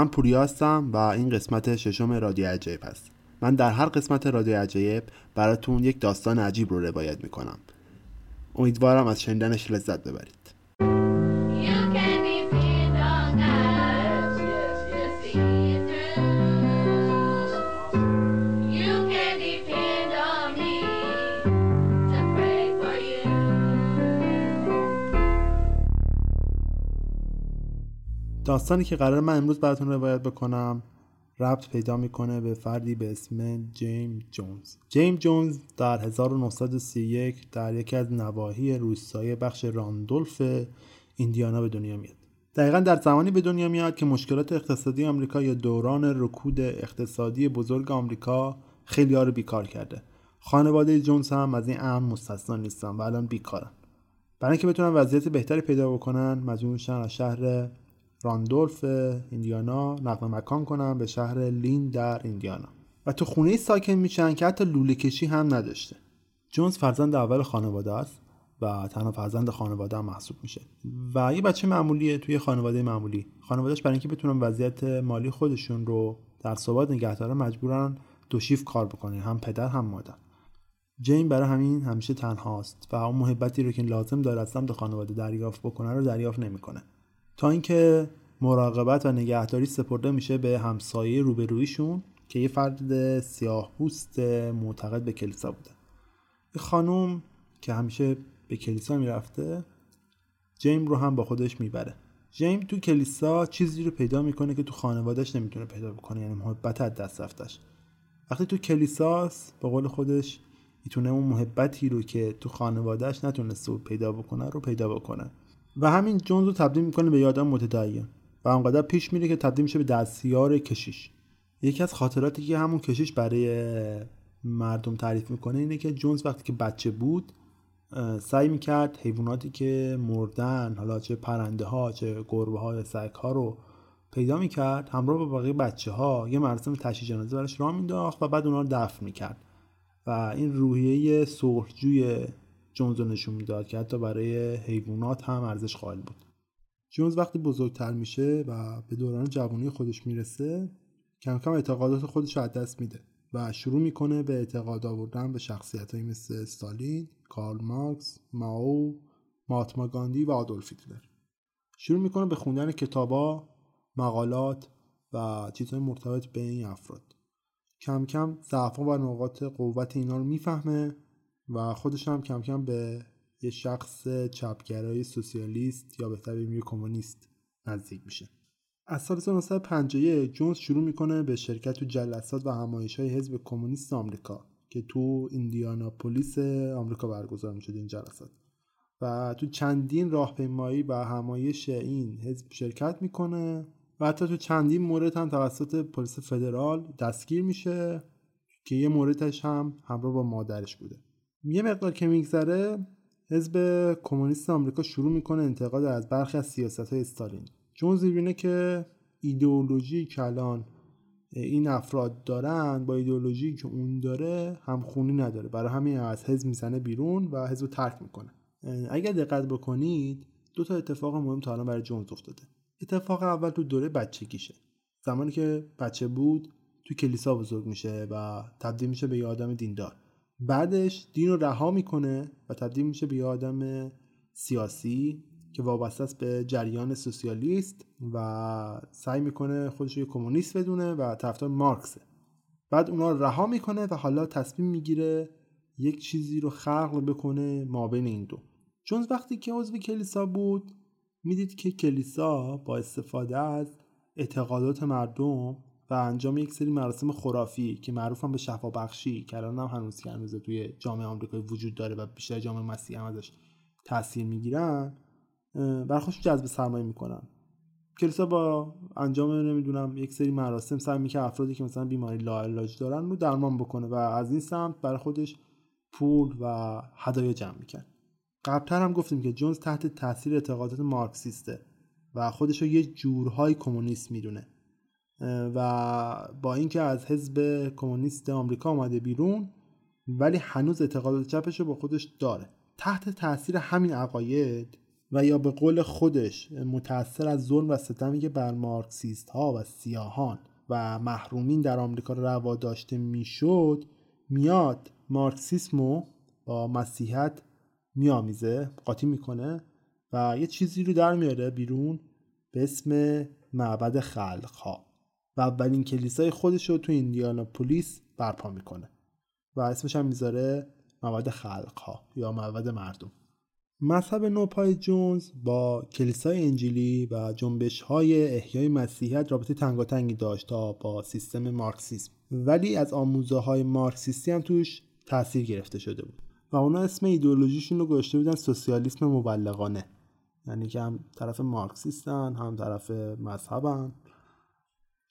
من پوریا هستم و این قسمت ششم رادیو عجیب هست. من در هر قسمت رادیو عجیب براتون یک داستان عجیب رو روایت می‌کنم. امیدوارم از شنیدنش لذت ببرید. داستانی که قرار من امروز براتون روایت بکنم ربط پیدا می‌کنه به فردی به اسم جیم جونز. جیم جونز در 1931 در یکی از نواحی روستایی بخش راندولف ایندیانا به دنیا میاد. دقیقا در زمانی به دنیا میاد که مشکلات اقتصادی آمریکا یا دوران رکود اقتصادی بزرگ آمریکا خیلی ها رو بیکار کرده. خانواده جونز هم از این امر مستثنا نیستن و الان بیکارن. برای اینکه بتونن وضعیت بهتری پیدا بکنن مجبور میشن از شهر راندولف ایندیانا نقل مکان کنم به شهر لین در ایندیانا. و تو خونه ساکن میشن که حتی لوله کشی هم نداشته. جونز فرزند اول خانواده است و تنها فرزند خانواده هم محسوب میشه. و یه بچه معمولیه توی خانواده معمولی. خانوادهش برای اینکه بتونن وضعیت مالی خودشون رو در ثبات نگه دارن مجبورن دو شیف کار بکنن هم پدر هم مادر. جین برای همین همیشه تنهاست و اون محبتی رو که لازم داره از سمت خانواده دریافت بکنه رو دریافت نمی‌کنه. تا اینکه مراقبت و نگهداری سپرده میشه به همسایه روبرویشون که یه فرد سیاه پوست معتقد به کلیسا بوده. یه خانوم که همیشه به کلیسا می‌رفته جیم رو هم با خودش می‌بره. جیم تو کلیسا چیزی رو پیدا می‌کنه که تو خانوادهش نمی‌تونه پیدا بکنه یعنی محبت از دست رفتش. وقتی تو کلیساست به قول خودش می‌تونه اون محبتی رو که تو خانوادهش نتونسته پیدا بکنه رو پیدا بکنه. و همین جونز رو تبدیل می‌کنه به یادم متدین. و آنقدر پیش میره که تبدیل میشه به دستیار کشیش. یکی از خاطراتی که همون کشیش برای مردم تعریف می‌کنه اینه که جونز وقتی که بچه بود سعی می‌کرد حیواناتی که مردن حالا چه پرنده ها چه گربه ها سگ ها رو پیدا می‌کرد همراه با بقیه بچه ها یه مراسم تشییع جنازه براش راه مینداخت و بعد اونا رو دفن می‌کرد. و این روحیه سرخجوی جونز رو نشون می‌داد که حتی برای حیوانات هم ارزش قائل بود. جونز وقتی بزرگتر میشه و به دوران جوانی خودش می‌رسه کم کم اعتقادات خودش رو از دست میده و شروع می‌کنه به اعتقاد آوردن به شخصیت مثل استالین، کارل مارکس، ماو، ماتما گاندی و آدولف هیتلر. شروع می‌کنه به خوندن کتابا، مقالات و چیزهای مرتبط به این افراد. کم کم ضعفا و نقاط قوت اینا رو می‌فهمه و خودش هم کم کم به یه شخص چپگرای سوسیالیست یا بهتر بگیم کمونیست نزدیک میشه. از سال 1951 جونز شروع می‌کنه به شرکت تو جلسات و همایش های حزب کمونیست آمریکا که تو ایندیاناپولیس آمریکا برگزار می‌شد این جلسات. و تو چندین راهپیمایی و همایش این حزب شرکت می‌کنه و حتی تو چندین مورد هم توسط پلیس فدرال دستگیر میشه که یه موردش هم همراه با مادرش بوده. یه مقدار که میگذره حزب کمونیست آمریکا شروع می‌کنه انتقاد از برخی از سیاست های استالین. جونز می‌بینه که ایدئولوژی که الان این افراد دارن با ایدئولوژی که اون داره همخونی نداره. برای همین از حزب می‌زنه بیرون و حزب ترک می‌کنه. اگر دقت بکنید دو تا اتفاق مهم تا الان برای جونز افتاده. اتفاق اول تو دوره بچگیشه. زمانی که بچه بود تو کلیسا بزرگ میشه و تبدیل میشه به یه آدم دیندار. بعدش دین رو رها می‌کنه و تبدیل میشه به آدم سیاسی که وابسته است به جریان سوسیالیست و سعی می‌کنه خودش رو کمونیست بدونه و طرفدار مارکسه. بعد اونا رها می‌کنه و حالا تصمیم می‌گیره یک چیزی رو خلق بکنه ما بین این دو. چون وقتی که عضو کلیسا بود می‌دید که کلیسا با استفاده از اعتقادات مردم و انجام یک سری مراسم خرافی که معروف هم به شفا بخشی که الان هم هنوز که هنوز توی جامعه آمریکایی وجود داره و بیشتر جامعه مسیحی هم ازش تاثیر می‌گیرن برخوش جذب سرمایه می‌کنن. کلیسا با انجام نمی‌دونم یک سری مراسم سعی می‌کنه افرادی که مثلا بیماری لاعلاج دارن رو درمان بکنه و از این سمت برای خودش پول و هدایا جمع می‌کنه قبلتر هم گفتیم که جونز تحت تاثیر اعتقادات مارکسیسته و خودش رو یه جورهای کمونیست می‌دونه. و با اینکه از حزب کمونیست آمریکا آمده بیرون ولی هنوز اعتقادات چپش رو با خودش داره. تحت تاثیر همین عقاید و یا به قول خودش متأثر از ظلم و ستمی که بر مارکسیست ها و سیاهان و محرومین در آمریکا روا داشته می‌شد میاد مارکسیسمو با مسیحیت میامیزه قاطی می‌کنه و یه چیزی رو در میاره بیرون به اسم معبد خلق ها اولین کلیسای خودش رو تو ایندیاناپولیس برپا می‌کنه و اسمش هم می‌ذاره معبد خلق ها یا معبد مردم. مذهب نوپای جونز با کلیسای انجیلی و جنبش های احیای مسیحیت رابطه تنگاتنگی داشت تا با سیستم مارکسیسم. ولی از آموزه های مارکسیستی هم توش تاثیر گرفته شده بود و اونا اسم ایدئولوژیشون رو گذاشته بودن سوسیالیسم مبلغانه. یعنی که هم طرف مارکسیستن هم طرف مذهبن.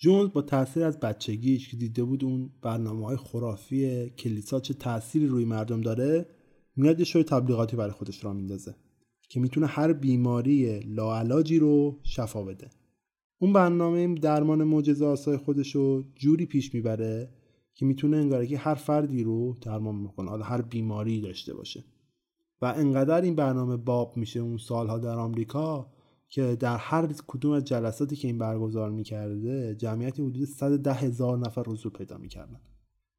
جونز با تاثیر از بچگیش که دیده بود اون برنامه های خرافی کلیسا چه تأثیری روی مردم داره میاد یه شوی تبلیغاتی برای خودش را میندازه که می‌تونه هر بیماری لاعلاجی رو شفا بده. اون برنامه درمان معجزه آسای خودش رو جوری پیش می‌بره که می‌تونه انگاره که هر فردی رو درمان می‌کنه حالا هر بیماری داشته باشه. و انقدر این برنامه باب میشه اون سالها در آمریکا که در هر کدوم از جلساتی که این برگزار می‌کرده جمعیت حدود 110 هزار نفر حضور پیدا می‌کردن.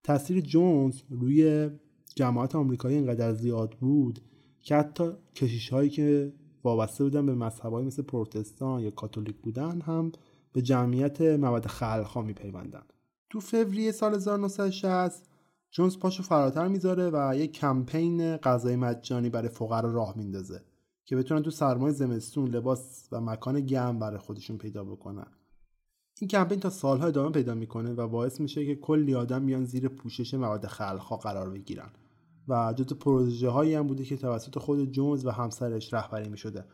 تاثیر جونز روی جماعت آمریکایی اینقدر زیاد بود که حتی کشیش هایی که وابسته بودن به مذهب مثل پروتستان یا کاتولیک بودن هم به جمعیت مواد خلق ها میپیوندن. تو فوریه سال 1960 جونز پاشو فراتر می‌ذاره و یک کمپین غذای مجانی برای فقرا راه میندازه. که بتونن تو سرمای زمستون لباس و مکان گرم برای خودشون پیدا بکنن. این کمپین تا سالها ادامه پیدا می‌کنه و باعث میشه که کلی آدم بیان زیر پوشش مواد خلقها قرار بگیرن. و جزو پروژه هایی هم بوده که توسط خود جونز و همسرش رهبری می‌شده.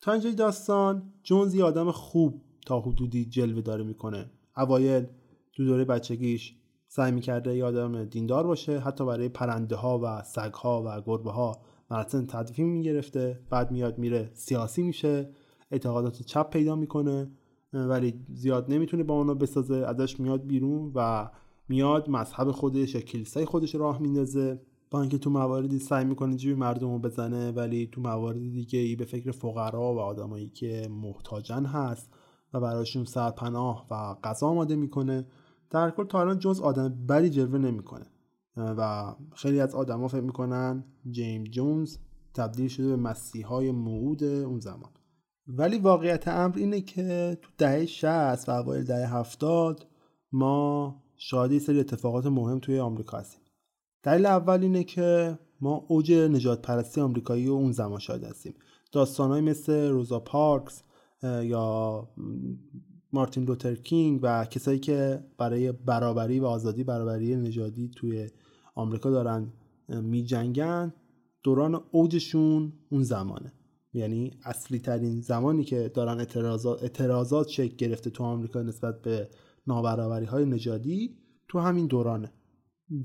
تا اینجای داستان جونز یه آدم خوب تا حدودی جلوه داره می‌کنه. اوایل تو دوره بچگیش سعی می‌کرده یه آدم دیندار باشه حتی برای پرنده ها و سگ ها و گربه ها مراسم تدفین می‌گرفته. بعد میاد میره سیاسی میشه. اعتقادات چپ پیدا می‌کنه. ولی زیاد نمی‌تونه با اونا بسازه. ازش میاد بیرون و میاد مذهب خودش یا کلیسای خودش راه میندازه. با اینکه تو مواردی سعی می‌کنه جیب مردم رو بزنه ولی تو مواردی دیگه ای به فکر فقرا و آدمایی که محتاجن هست و براشون سرپناه و غذا آماده می‌کنه. در کل تا الان جز آدم بدی جلوه نمی‌کنه. و خیلی از آدما فکر می‌کنن جیم جونز تبدیل شده به مسیحای موعود اون زمان. ولی واقعیت امر اینه که تو دهه 60 و اوایل دهه 70 ما شاهد سری اتفاقات مهم توی آمریکا هستیم. دلیل اول اینه که ما اوج نجات پرستی آمریکایی و اون زمان شاهد هستیم. داستانهایی مثل روزا پارکس یا مارتین لوتر کینگ و کسایی که برای برابری و آزادی برابری نژادی توی آمریکا دارن می جنگن دوران اوجشون اون زمانه. یعنی اصلی ترین زمانی که دارن اعتراضات, اعتراضات شکل گرفته تو آمریکا نسبت به نابرابری های نژادی تو همین دورانه.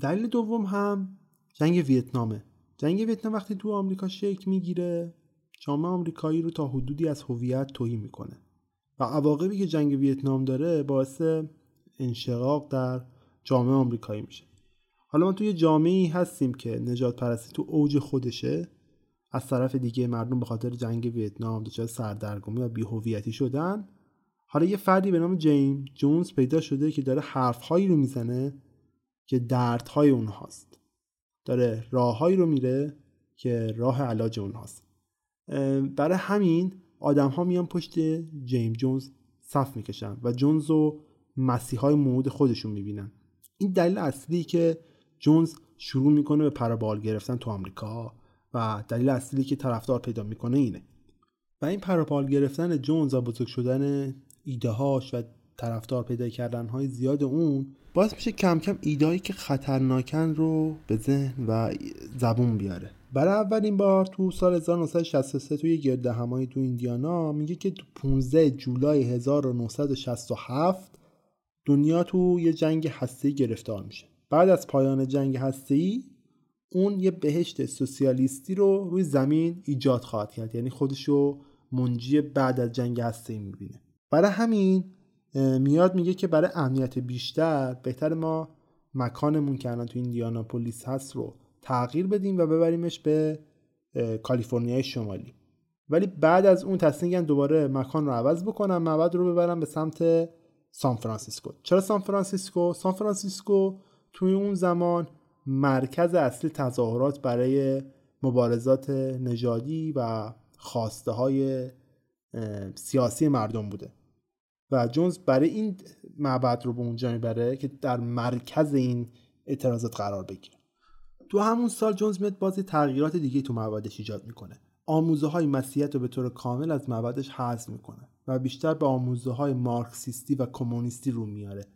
دلیل دوم هم جنگ ویتنامه. جنگ ویتنام وقتی تو آمریکا شکل می‌گیره جامعه آمریکایی رو تا حدودی از هویت توهین می‌کنه. و عواقبی که جنگ ویتنام داره باعث انشقاق در جامعه آمریکایی میشه. حالا ما توی جامعه هستیم که نجات پرستی تو اوج خودشه. از طرف دیگه مردم به خاطر جنگ ویتنام دچار سردرگمی و بیهویتی شدن. حالا یه فردی به نام جیم جونز پیدا شده که داره حرفهایی رو می‌زنه که دردهای اونهاست. داره راههایی رو میره که راه علاج اونهاست. برای همین آدم ها میان پشت جیم جونز صف می‌کشن و جونز رو مسیحای موعود خودشون می‌بینن. این دلیل اصلی که جونز شروع می‌کنه به پرابال گرفتن تو آمریکا و دلیل اصلی که طرفدار پیدا می‌کنه اینه. و این پرابال گرفتن جونز و بزرگ شدن ایده هاش و طرفدار پیدا کردن های زیاد اون باعث میشه کم کم ایدهایی که خطرناکن رو به ذهن و زبون بیاره. برای اولین بار تو سال 1963 توی گرد همایی تو ایندیانا میگه که تو 15 جولای 1967 دنیا تو یه جنگ هستی گرفتار میشه. بعد از پایان جنگ هستی اون یه بهشت سوسیالیستی رو روی زمین ایجاد خواهد کرد. یعنی خودشو منجی بعد از جنگ هستی می‌بینه. برای همین میاد میگه که برای امنیت بیشتر بهتر ما مکانمون که الان تو ایندیاناپولیس هست رو تغییر بدیم و ببریمش به کالیفرنیای شمالی. ولی بعد از اون تصمیم دوباره مکان رو عوض بکنم معبد رو ببرم به سمت سان فرانسیسکو. چرا سان فرانسیسکو؟ سان فرانسیسکو توی اون زمان مرکز اصلی تظاهرات برای مبارزات نژادی و خواسته های سیاسی مردم بوده. و جونز برای این معبد رو به اونجا می‌بره که در مرکز این اعتراضات قرار بگیره. تو همون سال جونز میاد بازی تغییرات دیگه تو معبدش ایجاد می‌کنه. آموزه های مسیحیت رو به طور کامل از معبدش حذف می‌کنه و بیشتر به آموزه های مارکسیستی و کمونیستی رو میاره.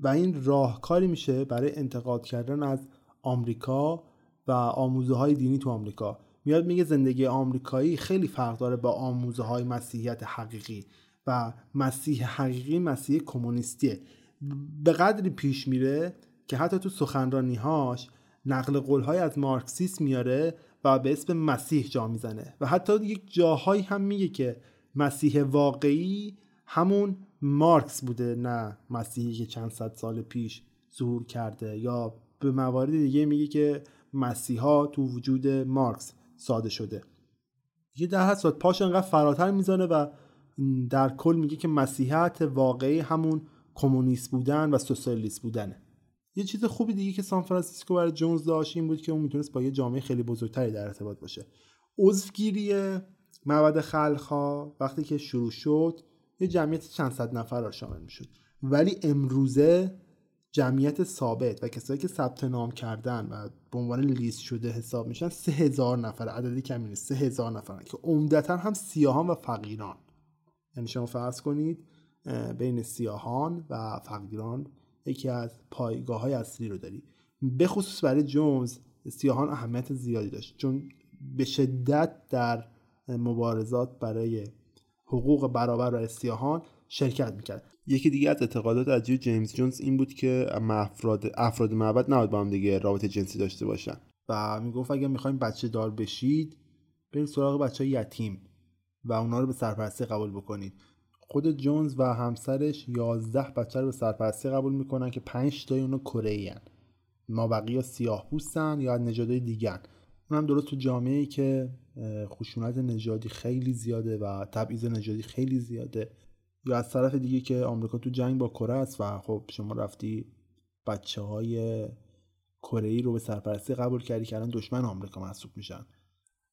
و این راهکاری میشه برای انتقاد کردن از آمریکا و آموزه های دینی تو آمریکا. میاد میگه زندگی آمریکایی خیلی فرق داره با آموزه های مسیحیت حقیقی و مسیح حقیقی مسیح کمونیستیه. به قدری پیش میره که حتی تو سخنرانیهاش نقل قولهای از مارکسیسم میاره و به اسم مسیح جا می‌زنه. و حتی یک جاهایی هم میگه که مسیح واقعی همون مارکس بوده نه مسیحی که چند صد سال پیش ظهور کرده. یا به موارد دیگه میگه که مسیحا تو وجود مارکس ساده شده. یه در حد پاش انقدر فراتر می‌زنه و در کل میگه که مسیحیت واقعی همون کمونیست بودن و سوسیالیست بودنه. یه چیز خوبی دیگه که سان فرانسیسکو برای جونز داشت این بود که اون می‌تونست با یه جامعه خیلی بزرگتری در ارتباط باشه. عضوگیری معبد خلقها وقتی که شروع شد یه جمعیت چند صد نفر را شامل می‌شد. ولی امروزه جمعیت ثابت و کسایی که ثبت نام کردن و به عنوان لیست شده حساب میشن سه هزار نفر عددی کمی نیست سه هزار نفر که عمدتا هم سیاهان و فقیران. یعنی شما فرض کنید بین سیاهان و فقیران یکی از پایگاه های اصلی رو داری. به خصوص برای جونز سیاهان اهمیت زیادی داشت. چون به شدت در مبارزات برای حقوق برابر برای سیاهان شرکت می‌کرد. یکی دیگه از اعتقادات عجیب جیمز جونز این بود که افراد افراد معبد نباید با هم دیگه رابطه جنسی داشته باشن. و می‌گفت اگه می‌خوایم بچه دار بشید برید سراغ بچه های یتیم و اونا رو به سرپرستی قبول بکنید. خود جونز و همسرش 11 بچه رو به سرپرستی قبول می‌کنن که 5 تای اونو کره ما بقیه سیاه پوستن یا نژادهای دیگن اونم درست تو جامعه ای که خشونت نژادی خیلی زیاده و تبعیض نژادی خیلی زیاده. یا از طرف دیگه که آمریکا تو جنگ با کره است و خب شما رفتی بچه های کره ای رو به سرپرستی قبول کردی که الان دشمن آمریکا محسوب میشن.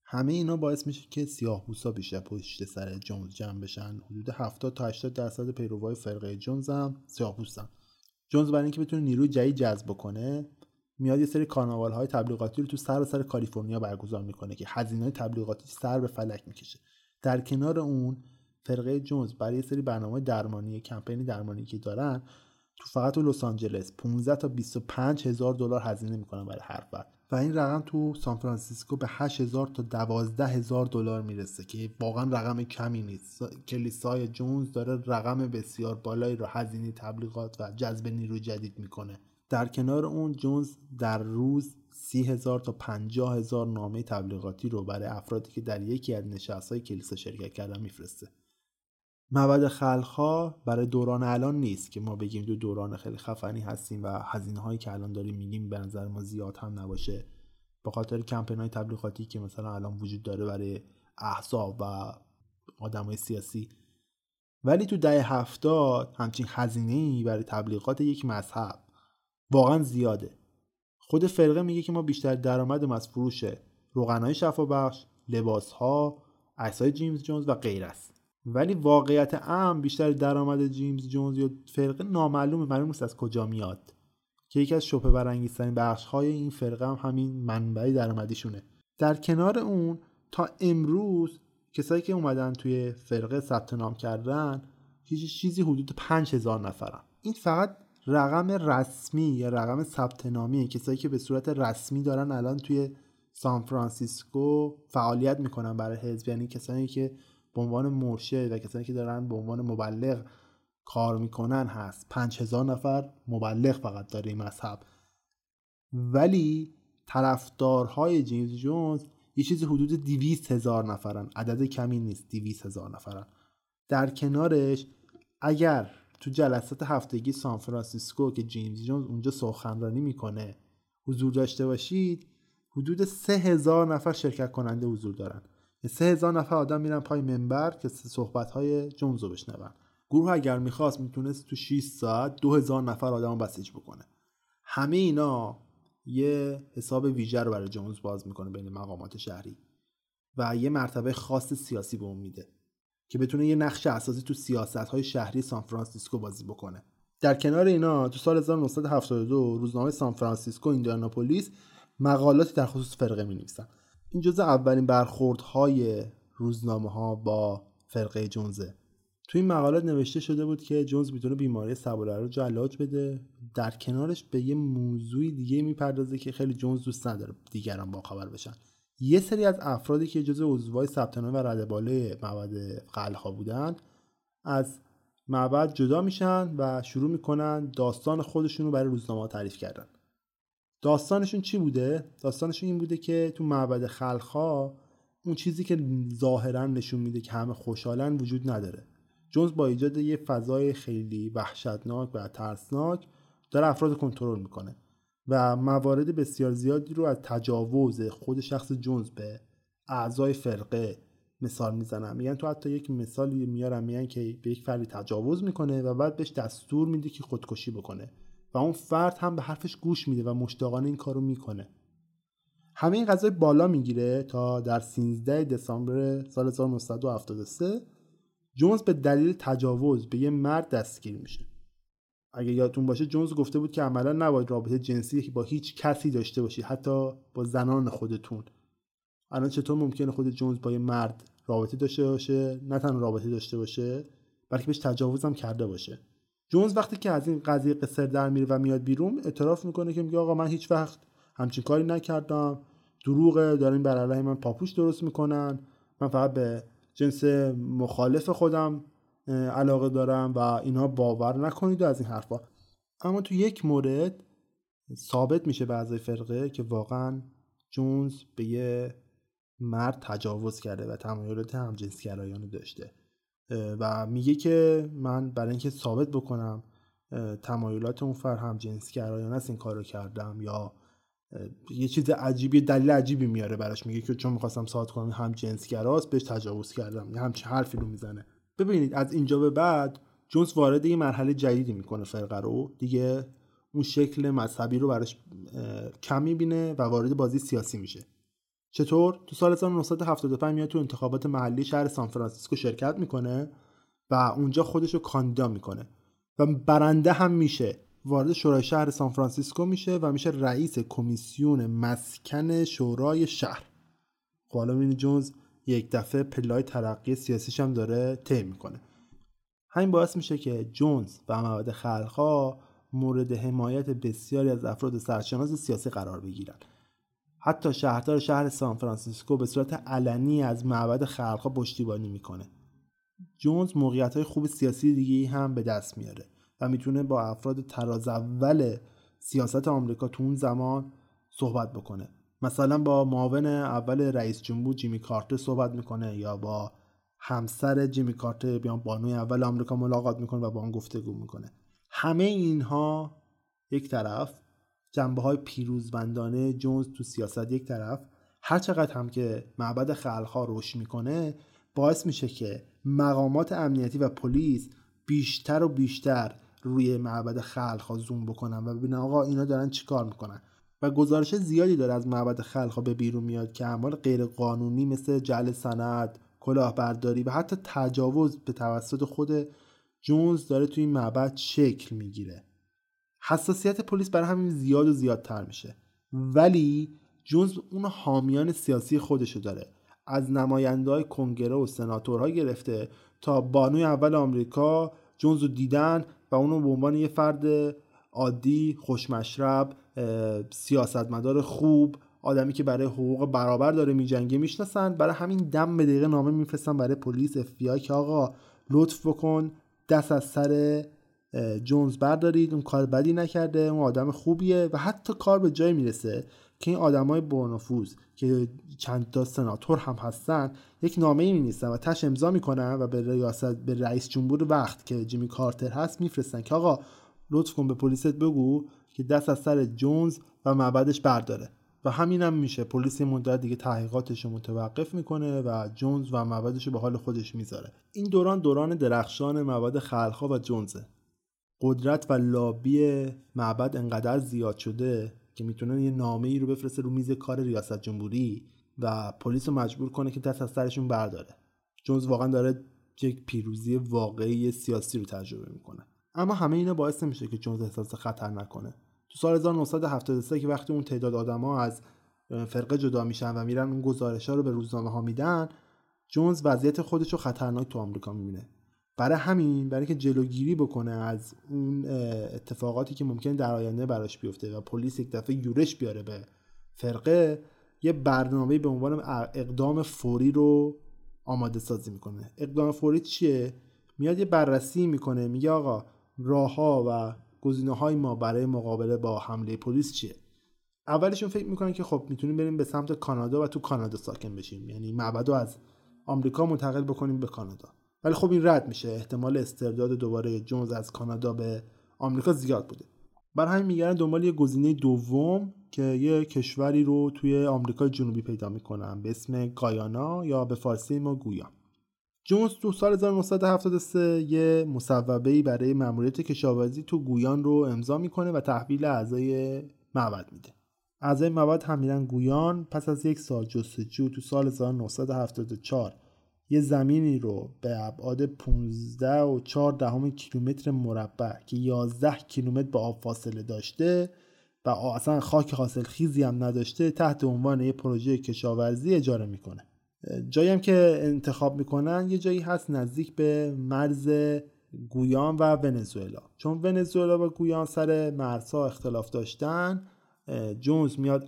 همه اینا باعث میشه که سیاه پوستا بیشتر پشت سر جونز جمع بشن. حدود 70 تا 80 درصد پیروای فرقه جونز هم سیاه پوستن. جونز برای اینکه بتونه نیروی جدید جذب کنه میاد یه سری کارناوال های تبلیغاتی رو تو سر سر کالیفرنیا برگزار می‌کنه که هزینه تبلیغاتی سر به فلک می‌کشه. در کنار اون فرقه جونز برای یه سری برنامه درمانی کمپینی درمانی که دارن تو فقط تو لس آنجلس 15 تا 25 هزار دلار هزینه می‌کنن برای هر فرد. و این رقم تو سان فرانسیسکو به 8000 تا 12 هزار دلار می‌رسه که واقعا رقم کمی نیست. کلیسای جونز داره رقم بسیار بالایی رو هزینه تبلیغات و جذب نیروی جدید می‌کنه. در کنار اون جونز در روز سی هزار تا پنجاه هزار نامه تبلیغاتی رو برای افرادی که در یکی از نشست های کلیسا شرکت کردن میفرسته. مبد خلقها برای دوران الان نیست که ما بگیم دو دوران خیلی خفنی هستیم و هزینه هایی که الان داریم میگیم به نظر ما زیاد هم نباشه. به خاطر کمپین های تبلیغاتی که مثلا الان وجود داره برای احزاب و آدم های سیاسی. ولی تو دهه هفتاد همچین هزینه برای تبلیغات یک مذهب واقعا زیاده. خود فرقه میگه که ما بیشتر درآمدم از فروش روغنهای شفابخش لباسها عکسهای جیمز جونز و غیر است. ولی واقعیت ام بیشتر درآمد جیمز جونز یا فرقه نامعلومه. معلوم نیست از کجا میاد. که یکی از شبهه برانگیزترین بخش های این فرقه هم همین منبع درآمدیشونه. در کنار اون تا امروز کسایی که اومدن توی فرقه ثبت نام کردن چیزی حدود 5000 نفرن. این فقط رقم رسمی یا رقم ثبت نامی کسایی که به صورت رسمی دارن الان توی سان فرانسیسکو فعالیت می‌کنن برای حزب. یعنی کسانی که به عنوان مرشد و کسانی که دارن به عنوان مبلغ کار می‌کنن هست. 5000 نفر مبلغ فقط داره این مذهب. ولی طرفدارهای جیمز جونز یه چیزی حدود 200 هزار نفرن. عدد کمی نیست 200 هزار نفرن. در کنارش اگر تو جلسات هفتگی سان فرانسیسکو که جیمز جونز اونجا سخنرانی می‌کنه. حضور داشته باشید. حدود سه هزار نفر شرکت کننده حضور دارن. سه هزار نفر آدم میرن پای منبر که صحبت های جونز رو بشنون. گروه اگر می‌خواست می‌تونست تو 6 ساعت دو هزار نفر آدم رو بسیج بکنه. همه اینا یه حساب ویژه رو برای جونز باز می‌کنه بین مقامات شهری و یه مرتبه خاص سیاسی به اون میده. که بتونه یه نقش اساسی تو سیاست های شهری سان فرانسیسکو بازی بکنه. در کنار اینا تو سال 1972 روزنامه سان فرانسیسکو ایندیاناپولیس مقالاتی در خصوص فرقه می نویسن این جزء اولین برخوردهای روزنامه ها با فرقه جونزه تو این مقالات نوشته شده بود که جونز می‌تونه بیماری سبوله رو علاج بده. در کنارش به یه موضوعی دیگه می‌پردازه که خیلی جونز دوست نداره دیگران با خبر بشن. یه سری از افرادی که جزء عضوای ثبت و رده بالای معبد قلها بودن از معبد جدا میشن و شروع می‌کنن داستان خودشون رو برای روزنامه تعریف کردن. داستانشون چی بوده؟ داستانشون این بوده که تو معبد خلخا اون چیزی که ظاهرا نشون میده که همه خوشحالن وجود نداره. جونز با ایجاد یه فضای خیلی وحشتناک و ترسناک داره افراد کنترل می‌کنه. و موارد بسیار زیادی رو از تجاوز خود شخص جونز به اعضای فرقه مثال می‌زنم. میگن تو حتی یک مثالی میارم میگن که به یک فردی تجاوز می‌کنه و بعد بهش دستور میده که خودکشی بکنه و اون فرد هم به حرفش گوش میده و مشتاقانه این کارو می‌کنه. همه این قضای بالا می‌گیره تا در 13 دسامبر سال 1973 جونز به دلیل تجاوز به یه مرد دستگیر میشه. اگه یادتون باشه جونز گفته بود که عملا نباید رابطه جنسی با هیچ کسی داشته باشید حتی با زنان خودتون. الان چطور ممکنه خود جونز با یه مرد رابطه داشته باشه؟ نه تنها رابطه داشته باشه بلکه بهش تجاوز کرده باشه. جونز وقتی که از این قضیه قصر در میره و میاد بیرون اعتراف می‌کنه که میگه آقا من هیچ وقت همچین کاری نکردم. دروغه دارین بر علیه من پاپوش درست می‌کنن. من فقط به جنس مخالف خودم علاقه دارم و اینها باور نکنید از این حرفا. اما تو یک مورد ثابت میشه به اعضای فرقه که واقعا جونز به یه مرد تجاوز کرده و تمایلات همجنسگرایانه داشته. و میگه که من برای اینکه ثابت بکنم تمایلات اون فر هم جنسگرایانه است این کار رو کردم یا یه چیز عجیبی دلیل عجیبی میاره براش. میگه که چون می‌خواستم ثابت کنم هم جنسگراست بهش تجاوز کردم. یه همچین حرفی رو می‌زنه. ببینید از اینجا به بعد جونز وارد یه مرحله جدیدی می‌کنه فرقه رو. دیگه اون شکل مذهبی رو براش کم می‌بینه و وارد بازی سیاسی میشه. چطور؟ تو سال 1975 میاد تو انتخابات محلی شهر سان فرانسیسکو شرکت می‌کنه و اونجا خودش رو کاندیدا می‌کنه. و برنده هم میشه. وارد شورای شهر سان فرانسیسکو میشه و میشه رئیس کمیسیون مسکن شورای شهر. خب حالا جونز یک دفعه پله‌های ترقی سیاسیش هم داره طی می‌کنه. همین باعث میشه که جونز و معبد خلقها مورد حمایت بسیاری از افراد سرشناس سیاسی قرار بگیرن. حتی شهردار شهر سان فرانسیسکو به صورت علنی از معبد خلقها پشتیبانی می‌کنه. جونز موقعیت های خوب سیاسی دیگه هم به دست میاره و می‌تونه با افراد تراز اول سیاست آمریکا تو اون زمان صحبت بکنه. مثلا با معاون اول رئیس جمهور جیمی کارتر صحبت می‌کنه یا با همسر جیمی کارتر بیان بانوی اول آمریکا ملاقات می‌کنه و با اون گفتگو می‌کنه. همه اینها یک طرف جنبه های پیروزمندانه جونز تو سیاست یک طرف. هر چقدر هم که معبد خلقها رشد می‌کنه باعث میشه که مقامات امنیتی و پلیس بیشتر و بیشتر روی معبد خلقها زوم بکنن و ببینن آقا اینا دارن چیکار می‌کنن. و گزارش زیادی داره از معبد خلقها به بیرون میاد که اعمال غیر قانونی مثل جعل سند کلاهبرداری و حتی تجاوز به توسط خود جونز داره توی این معبد شکل می‌گیره. حساسیت پلیس برای همین زیاد و زیادتر میشه. ولی جونز اون حامیان سیاسی خودشو داره. از نماینده کنگره و سناتورها گرفته تا بانوی اول آمریکا جونز رو دیدن و اونو به عنوان یه فرد عادی خوشمشرب سیاستمدار خوب آدمی که برای حقوق برابر داره میجنگه می‌شناسن. برای همین دم به دقیقه نامه میفرستن برای پلیس اف که آقا لطف بکن دست از سر جونز بردارید. اون کار بدی نکرده اون آدم خوبیه و حتی کار به جای می‌رسه که این آدمای برنفوذ که چند تا سناتور هم هستن یک نامه می و تش امضا می‌کنن و به ریاست به رئیس جمهور وقت که جیمی کارتر هست میفرستن که آقا لطف کن به پلیست بگو که دست از سر جونز و معبدش برداره. و همینم هم میشه. پلیس مدت دیگه تحقیقاتش رو متوقف می‌کنه و جونز و معبدش رو به حال خودش می‌ذاره. این دوران دوران درخشان معبد خلقها و جونزه. قدرت و لابی معبد انقدر زیاد شده که می‌تونه یه نامه ای رو بفرسته رو میز کار ریاست جمهوری و پلیس رو مجبور کنه که دست از سرشون برداره. جونز واقعا داره یک پیروزی واقعی سیاسی رو تجربه می‌کنه. اما همه اینا باعث نمیشه که جونز احساس خطر نکنه. تو سال 1973 که وقتی اون تعداد آدما از فرقه جدا میشن و میرن اون گزارش ها رو به روزنامه ها میدن جونز وضعیت خودش رو خطرناک تو آمریکا می‌بینه. برای همین برای که جلوگیری بکنه از اون اتفاقاتی که ممکن در آینده براش بیفته و پلیس یک دفعه یورش بیاره به فرقه یه برنامه به عنوان اقدام فوری رو آماده سازی می‌کنه. اقدام فوری چیه؟ میاد یه بررسی می‌کنه میگه آقا راهها و گزینه های ما برای مقابله با حمله پلیس چیه؟ اولشون فکر می‌کنن که خب می‌تونیم بریم به سمت کانادا و تو کانادا ساکن بشیم. یعنی معبد از آمریکا منتقل بکنیم به کانادا. ولی خب این رد میشه. احتمال استرداد دوباره جونز از کانادا به آمریکا زیاد بوده. بر همین میگردن دنبال یه گزینه دوم که یه کشوری رو توی آمریکای جنوبی پیدا می‌کنن. به اسم گایانا یا به فارسی ما گویان. جونز تو سال 1973 یه مصوبه‌ای برای مأموریت کشاورزی تو گویان رو امضا می‌کنه و تحویل اعضای معبد میده. اعضای معبد هم میرن گویان پس از یک سال جستجو تو سال 1974 یه زمینی رو به ابعاد 15 و 4 دهم کیلومتر مربع که 11 کیلومتر با آب فاصله داشته و اصلا خاک حاصل خیزی هم نداشته تحت عنوان یه پروژه کشاورزی اجاره می‌کنه جایی هم که انتخاب می‌کنن یه جایی هست نزدیک به مرز گویان و ونزوئلا چون ونزوئلا و گویان سر مرزها اختلاف داشتن جونز میاد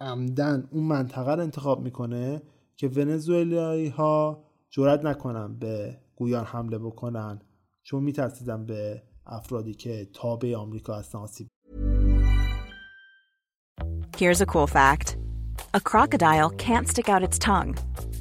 عمدن اون منطقه رو انتخاب می‌کنه که ونزوئلایی ها جرات نکنن به گویان حمله بکنن چون میترسیدن به افرادی که تابع آمریکا هستن آسیب Here's a cool fact. A crocodile can't stick out its tongue.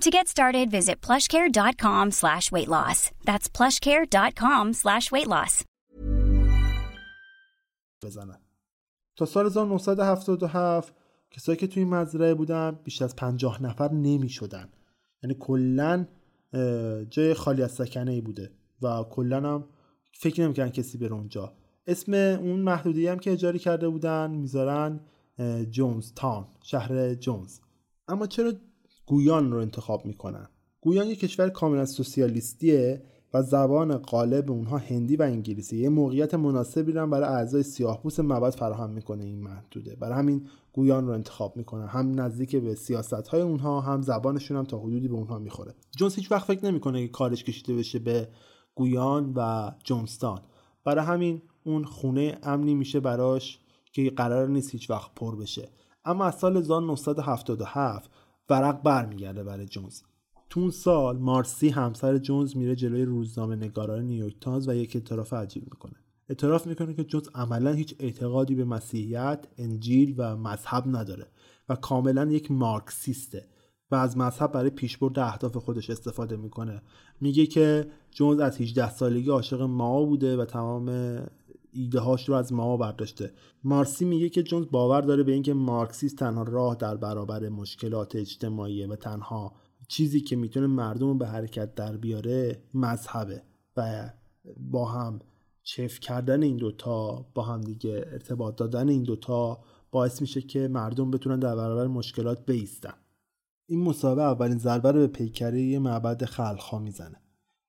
To get started, visit plushcare.com slash weight loss. That's plushcare.com slash weight loss. بزنن تا سال 1977 کسایی که توی مزرعه بودن بیش از 50 نفر نمی شدن یعنی کلا جای خالی از سکنه ای بوده و کلا هم فکر نمی‌کنن کسی بره اونجا اسم اون محدودی هم که اجاری کرده بودن می‌ذارن جونز تاون شهر جونز اما چرا گویان رو انتخاب می‌کنن. گویان یک کشور کاملا سوسیالیستیه و زبان غالب اونها هندی و انگلیسی یه موقعیت مناسبی رو برای اعضای سیاهپوست مبد فراهم می‌کنه این محدوده. برای همین گویان رو انتخاب می‌کنن. هم نزدیک به سیاست های اونها هم زبانشون هم تا حدودی به اونها می‌خوره. جونز هیچ وقت فکر نمی‌کنه که کارش کشیده بشه به گویان و جونستان برای همین اون خونه امنی میشه براش که قرار نیست هیچ وقت پر بشه. اما از سال 1977 ورق برمیگرده برای جونز. تو اون سال مارسی همسر جونز میره جلوی روزنامه نگاران نیویورک تایمز و یک اعتراف عجیب می‌کنه. اعتراف می‌کنه که جونز عملا هیچ اعتقادی به مسیحیت، انجیل و مذهب نداره و کاملا یک مارکسیسته و از مذهب برای پیشبرد اهداف خودش استفاده می‌کنه. میگه که جونز از 18 سالگی عاشق ما بوده و تمام ایده هاش رو از ما برداشته. مارسی میگه که جونز باور داره به اینکه مارکسیست تنها راه در برابر مشکلات اجتماعی و تنها چیزی که می‌تونه مردم رو به حرکت در بیاره مذهبه و با هم چف کردن این دوتا با هم دیگه ارتباط دادن این دوتا باعث میشه که مردم بتونن در برابر مشکلات بیستن. این مسابقه اولین ضربه رو به پیکره معبد خلخا می‌زنه.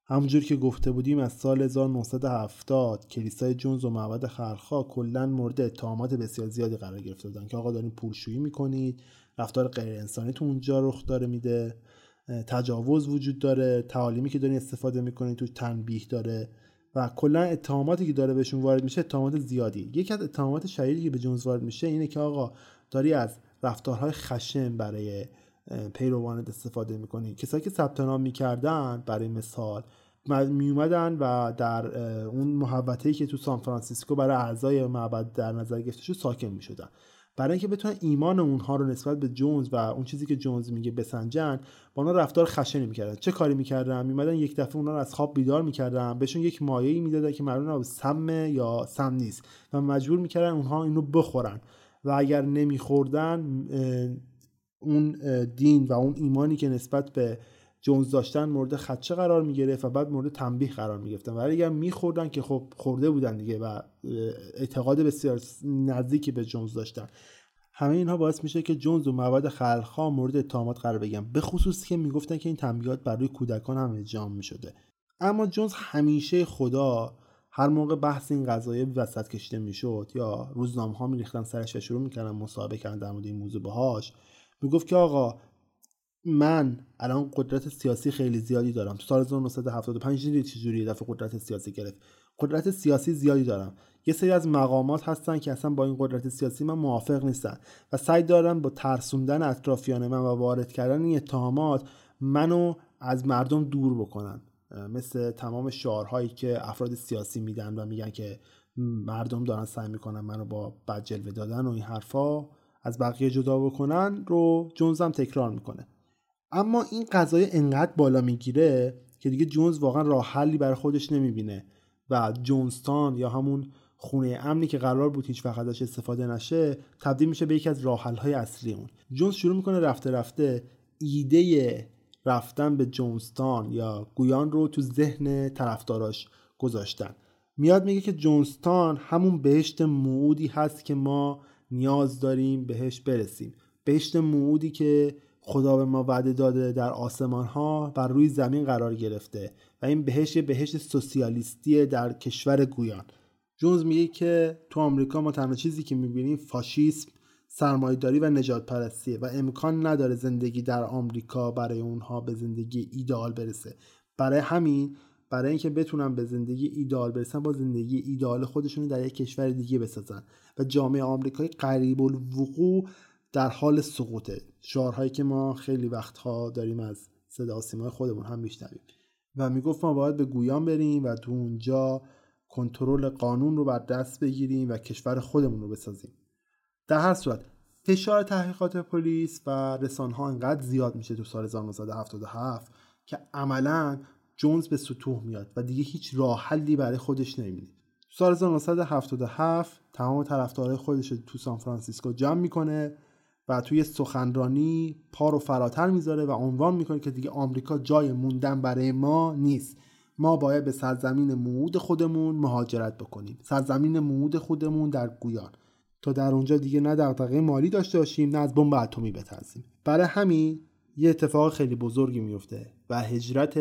همونجور که گفته بودیم از سال 1970 کلیسای جونز و معبد خلخا کلا مورد اتهامات بسیار زیادی قرار گرفته بودن که آقا دارین پولشویی می‌کنید رفتار غیر انسانی تو اونجا رخ داره میده تجاوز وجود داره تعالیمی که دارین استفاده می‌کنید تو تنبیه داره و کلا اتهاماتی که داره بهشون وارد میشه اتهامات زیادی. یکی از اتهامات شدیدی که به جونز وارد میشه اینه که آقا داری از رفتارهای خشن برای پیروانت استفاده می‌کنی. کسایی که ثبت نام می‌کردن برای مثال میومدن و در اون محوطه‌ای که تو سان فرانسیسکو برای اعضای معبد در نظر گرفته شد ساکن می‌شدن. برای اینکه بتونن ایمان اونها رو نسبت به جونز و اون چیزی که جونز میگه بسنجن با اونا رفتار خشنی می‌کردن. چه کاری می‌کردن؟ میمدن یک دفعه اونا رو از خواب بیدار می‌کردن. بهشون یک مایعی می‌دادن که معلوم سم یا سم نیست. و مجبور می‌کردن اونها اینو بخورن. و اگر نمیخوردن اون دین و اون ایمانی که نسبت به جونز داشتن مورد خدشه قرار می‌گرفت و بعد مورد تنبیه قرار می‌گرفتن. ولی اگر میخوردن که خب خورده بودن دیگه و اعتقاد بسیار نزدیکی به جونز داشتن. همه اینها باعث میشه که جونز و مواد خلخا مورد اتهامات قرار بگیرن. به خصوص که می‌گفتن که این تنبیهات برای کودکان هم انجام می‌شده. اما جونز همیشه خدا هر موقع بحث این قضایه وسط کشیده می‌شد یا روزنامه ها میریختن سرش و شروع می‌کردن مصاحبه کردن در مورد این موضوع باهاش می‌گفت که آقا من الان قدرت سیاسی خیلی زیادی دارم. تو سال 1975 دیدید چجوری دفعه قدرت سیاسی گرفت. قدرت سیاسی زیادی دارم. یه سری از مقامات هستن که اصلا با این قدرت سیاسی من موافق نیستن و سعی دارم با ترسوندن اطرافیان من و وارد کردن این اتهامات منو از مردم دور بکنن. مثل تمام شعارهایی که افراد سیاسی میدن و میگن که مردم دارن سعی می‌کنن منو با بد جلوه دادن و این حرفا. از بقیه جدا بکنن رو جونز هم تکرار می‌کنه. اما این قضایه انقدر بالا می‌گیره که دیگه جونز واقعا راه حلی برای خودش نمی‌بینه و جونستان یا همون خونه امنی که قرار بود هیچ وقت ازش استفاده نشه تبدیل میشه به یکی از راه های اصلی اون. جونز شروع می‌کنه رفته رفته ایده رفتن به جونستان یا گویان رو تو ذهن طرفداراش گذاشتن. میاد میگه که جونستان همون بهشت موعودی هست که ما نیاز داریم بهش برسیم. بهشت موعودی که خدا به ما وعده داده در آسمان ها بر روی زمین قرار گرفته و این بهشت بهشت سوسیالیستی در کشور گویان. جونز میگه که تو آمریکا ما تنها چیزی که می‌بینیم فاشیسم سرمایهداری و نجات پرستیه و امکان نداره زندگی در آمریکا برای اونها به زندگی ایدئال برسه. برای همین برای اینکه بتونن به زندگی ایدئال برسن با زندگی ایدئال خودشون در یک کشور دیگه بسازن. و جامعه آمریکایی قریب الوقوع در حال سقوطه. شعارهایی که ما خیلی وقتها داریم از صدا سیمای خودمون هم میشنویم. و می‌گفت ما باید به گویان بریم و تو اونجا کنترل قانون رو بر دست بگیریم و کشور خودمون رو بسازیم. در هر صورت فشار تحقیقات پلیس و رسانه ها انقدر زیاد میشه تو سال 1977 که عملا جونز به سطوح میاد و دیگه هیچ راه حلی برای خودش نمیده سال 1977 تمام طرفدارای خودش تو سان فرانسیسکو جمع می‌کنه و توی سخنرانی پا رو فراتر می‌ذاره و عنوان می‌کنه که دیگه آمریکا جای موندن برای ما نیست. ما باید به سرزمین موعود خودمون مهاجرت بکنیم. سرزمین موعود خودمون در گویان. تا در اونجا دیگه نه دغدغه مالی داشته باشیم نه از بمب اتمی بترسیم. برای همین یه اتفاق خیلی بزرگی میفته و هجرت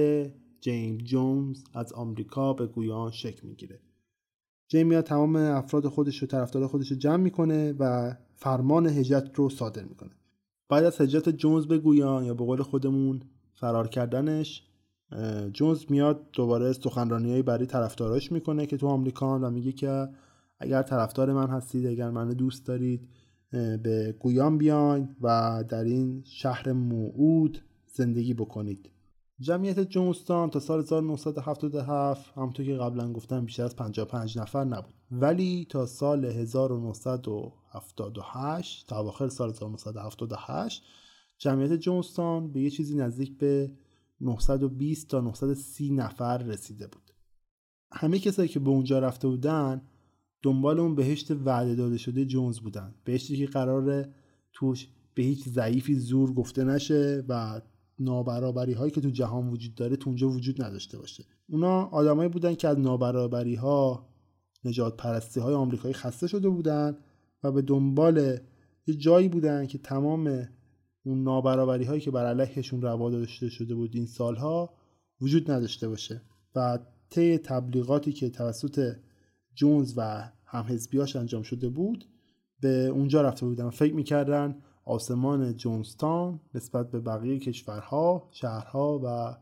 جیم جونز از آمریکا به گویان شکل می‌گیره. جیم میاد تمام افراد خودش و طرفدار خودش رو جمع می‌کنه و فرمان هجرت رو صادر می‌کنه. بعد از هجرت جونز به گویان یا به قول خودمون فرار کردنش جونز میاد دوباره سخنرانیهایی برای طرفداراش می‌کنه که تو آمریکا و میگه که اگر طرفدار من هستید اگر منو دوست دارید به گویان بیاین و در این شهر موعود زندگی بکنید. جمعیت جونستان تا سال 1977 همونطور که قبلا گفتم بیشتر از 55 نفر نبود. ولی تا سال 1978 تا اواخر سال 1978 جمعیت جونستان به یه چیزی نزدیک به 920 تا 930 نفر رسیده بود. همه کسایی که به اونجا رفته بودن دنبال اون بهشت وعده داده شده جونز بودن. بهشتی که قرار توش به هیچ ضعیفی زور گفته نشه و نابرابری هایی که تو جهان وجود داره تو اونجا وجود نداشته باشه. اونا آدمایی بودن که از نابرابری ها نجات پرستی های آمریکایی خسته شده بودن و به دنبال یه جایی بودن که تمام اون نابرابری هایی که بر علیهشون روا داشته شده بود این سالها وجود نداشته باشه. و طی تبلیغاتی که توسط جونز و همحزبیاش انجام شده بود به اونجا رفته بودن فکر می‌کردن آسمان جونستان نسبت به بقیه کشورها شهرها و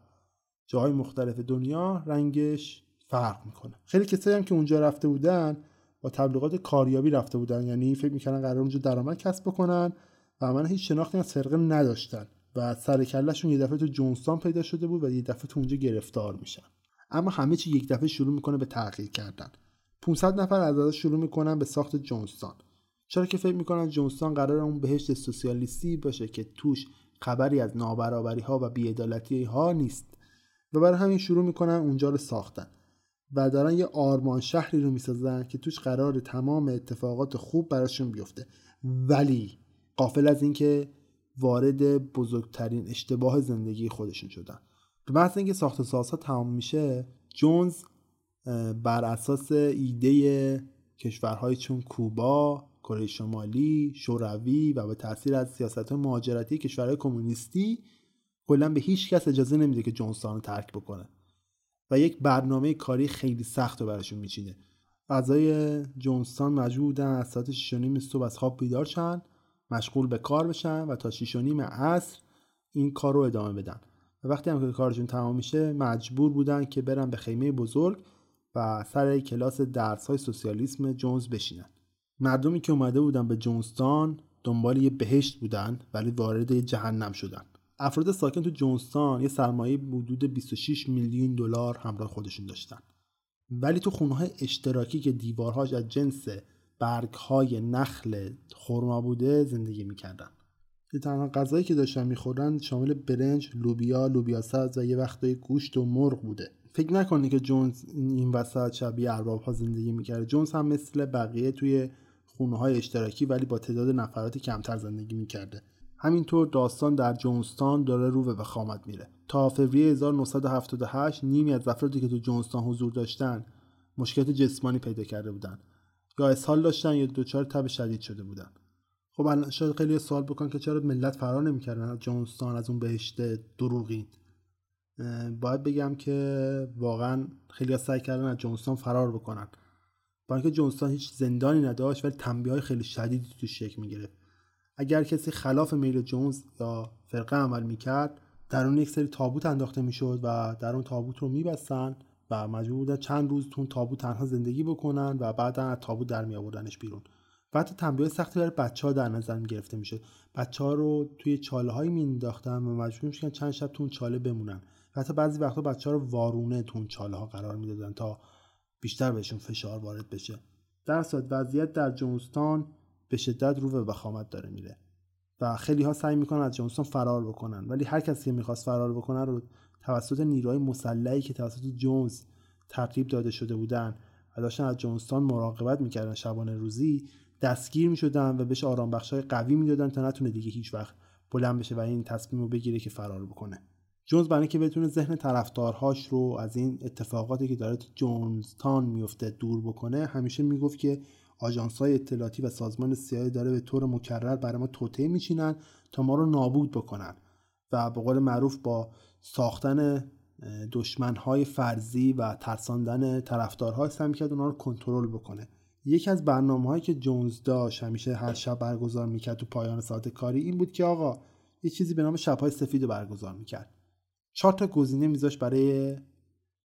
جاهای مختلف دنیا رنگش فرق می‌کنه. خیلی کسایی هم که اونجا رفته بودن با تبلیغات کاریابی رفته بودن. یعنی فکر می‌کردن قرار اونجا درآمد کسب بکنن و من هیچ شناختی از فرقه نداشتن و سر کلشون یه دفعه تو جونستان پیدا شده بود و یه دفعه تو اونجا گرفتار میشن. اما همه چی یک دفعه شروع می‌کنه به تغییر کردن. 500 نفر از شروع می‌کنن به ساخت جونستان. چرا که فکر می‌کنن جونستان قرار اون بهشت سوسیالیستی باشه که توش خبری از نابرابری ها و بیعدالتی ها نیست. و برای همین شروع می‌کنن اونجا رو ساختن. و دارن یه آرمان شهری رو می‌سازن که توش قرار تمام اتفاقات خوب براشون بیفته. ولی قافل از اینکه وارد بزرگترین اشتباه زندگی خودشون شدن. به محض اینکه ساخت و سازها تمام میشه جونز بر اساس ایده کشورهایی چون کوبا کره شمالی شوروی و به تاثیر از سیاست مهاجرتی کشورهای کمونیستی کلا به هیچ کس اجازه نمیده که جونستان رو ترک بکنه. و یک برنامه کاری خیلی سخت رو براشون میچینه. اعضای جونستان مجبور بودن از ساعت 6 نیم صبح از خواب بیدار شن مشغول به کار بشن و تا 6 نیم عصر این کار رو ادامه بدن. و وقتی هم که کارشون تمام میشه مجبور بودن که برن به خیمه بزرگ و سر کلاس درس های سوسیالیسم جونز بشینن. مردمی که اومده بودن به جونستان دنبال یه بهشت بودن ولی وارد یه جهنم شدن. افراد ساکن تو جونستان یه سرمایه حدود 26 میلیون دلار همراه خودشون داشتن. ولی تو خونه اشتراکی که دیوارهاش از جنس برگ های نخل خرما بوده زندگی می‌کردن. که تنها غذایی که داشتن می‌خورن شامل برنج، لوبیا، لوبیا سبز و یه وقتای گوشت و مرغ بوده. فکر نکنی که جونز این وسط شبیه ارباب ها زندگی می‌کرده. جونز هم مثل بقیه توی خونه های اشتراکی ولی با تعداد نفرات کمتر زندگی می‌کرده. همینطور داستان در جونستان داره رو به وخامت میره. تا فوریه 1978 نیمی از افرادی که تو جونستان حضور داشتن مشکلات جسمانی پیدا کرده بودن. یا اسهال داشتن یا دچار تب شدید شده بودن. خب الان شاید خیلی سوال بکن که چرا ملت فرار نمی‌کردن از جونستان از اون بهشت دروغین؟ باید بگم که واقعا خیلی سعی کردن از جونستان فرار بکنن. با اینکه جونستان هیچ زندانی نداشت ولی تنبیه های خیلی شدیدی تو شکل می‌گرفت. اگر کسی خلاف میل جونز یا فرقه عمل می‌کرد در اون یک سری تابوت انداخته می‌شد و در اون تابوت رو میبستن و مجبور بودن چند روز تو تابوت تنها زندگی بکنن و بعدا از تابوت در می آوردنش بیرون بعد تنبیه سختی برای بچه ها در نظر گرفته می‌شد. بچه ها رو توی چاله هایی می و مجبور میشن چند شب تو اون چاله بمونن. و حتی بعضی وقتا بچه ها رو وارونه تو اون چاله ها قرار می‌دادن تا بیشتر بهشون فشار وارد بشه. در صورت وضعیت در جونستان به شدت رو به وخامت داره میره. و خیلی ها سعی می‌کنن از جونستان فرار بکنن. ولی هر کسی که می‌خواست فرار بکنه رو توسط نیروهای مسلحی که توسط جونز ترتیب داده شده بودن و داشتن از جونستان مراقبت می‌کردن شبانه روزی دستگیر می‌شدن و بهش آرام قوی می‌دادن تا نتونه دیگه هیچ وقت بلند بشه و این تصمیم رو بگیره که فرار بکنه. جونز برای اینکه بتونه ذهن طرفدارهاش رو از این اتفاقاتی که داره تو جونزتان میفته دور بکنه همیشه می‌گفت که آژانس های اطلاعاتی و سازمان سیاه داره به طور مکرر برای ما توطئه میچینن تا ما رو نابود بکنن و به قول معروف با ساختن دشمنهای فرضی و ترساندن طرفدارها سعی کرد اونا رو کنترل بکنه. یکی از برنامه هایی که جونز داشت همیشه هر شب برگزار می‌کرد تو پایان ساعت کاری این بود که آقا یه چیزی به نام شبهای سفید رو برگزار می‌کرد. چهار تا گزینه میذاش برای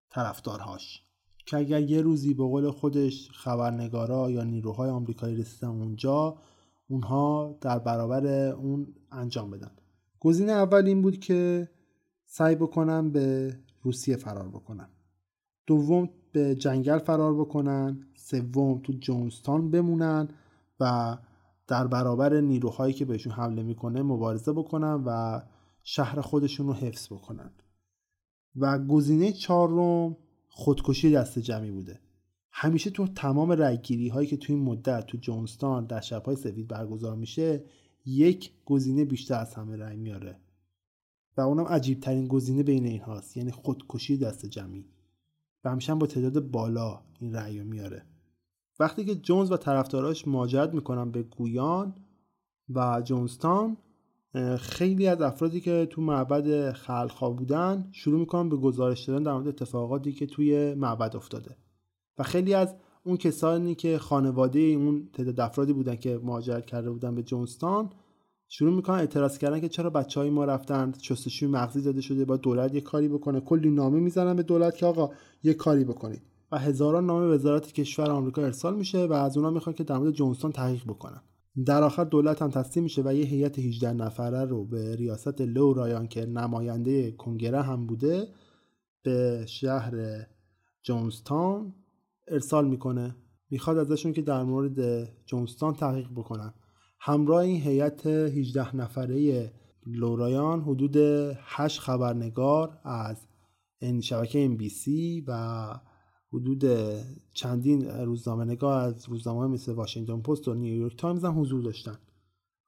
طرفدارهاش. که اگر یه روزی به قول خودش خبرنگارا یا نیروهای آمریکایی رسیدن اونجا اونها در برابر اون انجام بدن. گزینه اول این بود که سعی بکنن به روسیه فرار بکنن. دوم به جنگل فرار بکنن. سوم تو جونستان بمونن و در برابر نیروهایی که بهشون حمله می‌کنه مبارزه بکنن و شهر خودشون رو حفظ بکنن. و گزینه چهارم خودکشی دست جمعی بوده. همیشه تو تمام رگگیری هایی که تو این مدت تو جونستان در شبهای سفید برگزار میشه یک گزینه بیشتر از همه رأی میاره. و اونم عجیب ترین گزینه بین این هاست یعنی خودکشی دست جمعی. و همیشه با تعداد بالا این رأی میاره. وقتی که جونز و طرفداراش ماجرت می‌کنن به گویان و جونستان خیلی از افرادی که تو معبد خلخا بودن شروع می‌کنن به گزارش دادن در مورد اتفاقاتی که توی معبد افتاده. و خیلی از اون کسانی که خانواده اون تعداد افرادی بودن که مهاجرت کرده بودن به جونستان شروع می‌کنن اعتراض کردن که چرا بچه های ما رفتن شستشوی مغزی داده شده با دولت یه کاری بکنه. کلی نامه می‌زنن به دولت که آقا یه کاری بکنید. و هزاران نامه وزارت کشور آمریکا ارسال میشه و از اونا می‌خوان که در مورد جونستان تحقیق بکنن. در آخر دولت هم تسلیم میشه و یه هیئت 18 نفره رو به ریاست لو رایان که نماینده کنگره هم بوده به شهر جونستان ارسال می‌کنه. می‌خواد ازشون که در مورد جونستان تحقیق بکنن. همراه این هیئت 18 نفره لورایان حدود 8 خبرنگار از شبکه NBC و حدود چندین روزنامه نگار از روزنامه مثل واشنگتن پست و نیویورک تایمز هم حضور داشتن.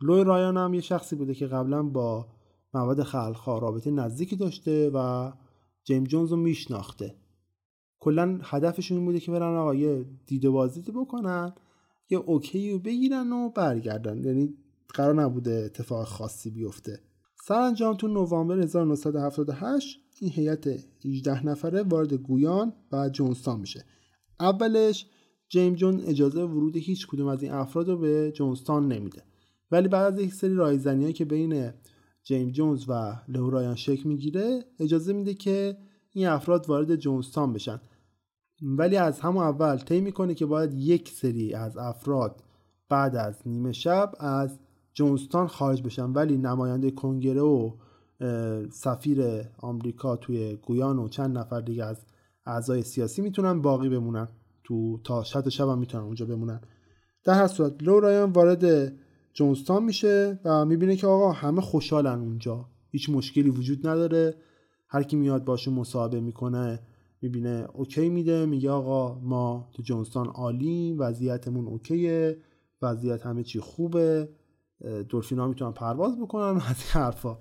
لئو رایان هم یه شخصی بوده که قبلا با معبد خلق‌ها رابطه نزدیکی داشته و جیم جونز رو میشناخته. کلا هدفشون این بوده که برن آقا یه دیداری بکنن یه OK رو بگیرن و برگردن. یعنی قرار نبوده اتفاق خاصی بیفته. سرانجام تو نوامبر 1978 این هیئت 18 نفره وارد گویان و جونستان میشه. اولش جیم جون اجازه ورود هیچ کدوم از این افراد رو به جونستان نمیده. ولی بعد از یک سری رایزنی که بین جیم جونز و لورایان شکل می‌گیره اجازه میده که این افراد وارد جونستان بشن. ولی از همون اول طی می‌کنه که باید یک سری از افراد بعد از نیمه شب از جونستان خارج بشن. ولی نماینده کنگره و سفیر آمریکا توی گویان و چند نفر دیگه از اعضای سیاسی می‌تونن باقی بمونن. تو تا شب شب هم می‌تونن اونجا بمونن. در هر صورت لو رایان وارد جونستان میشه و می‌بینه که آقا همه خوشحالن اونجا. هیچ مشکلی وجود نداره. هر کی میاد باشه مصاحبه می‌کنه می‌بینه اوکی میده. میگه آقا ما تو جونستان عالی وضعیتمون اوکیه وضعیت همه چی خوبه. دلفینا می‌تونن پرواز بکنن از این حرفا.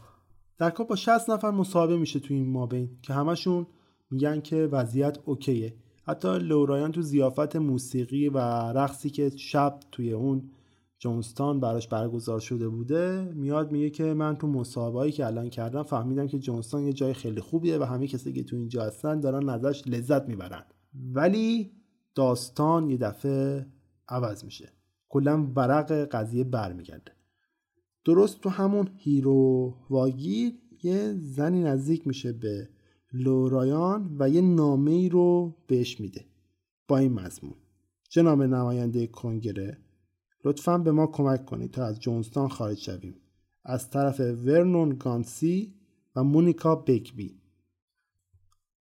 در کل با 60 نفر مصاحبه میشه تو این مابین که همشون میگن که وضعیت اوکیه. حتی لورایان تو زیافت موسیقی و رقصی که شب توی اون جونستان براش برگزار شده بوده میاد میگه که من تو مصاحبه‌ای که الان کردم فهمیدم که جونستان یه جای خیلی خوبیه و همه کسی که تو اینجا هستن دارن ازش لذت می‌برن. ولی داستان یه دفعه عوض میشه. کلا ورق قضیه برمیگرده. درست تو همون هیرو واگیر یه زنی نزدیک میشه به لورایان و یه نامه ای رو بهش میده با این مضمون. جناب نماینده کنگره؟ لطفا به ما کمک کنید تا از جونستان خارج شویم. از طرف ورنون گانسی و مونیکا بگبی.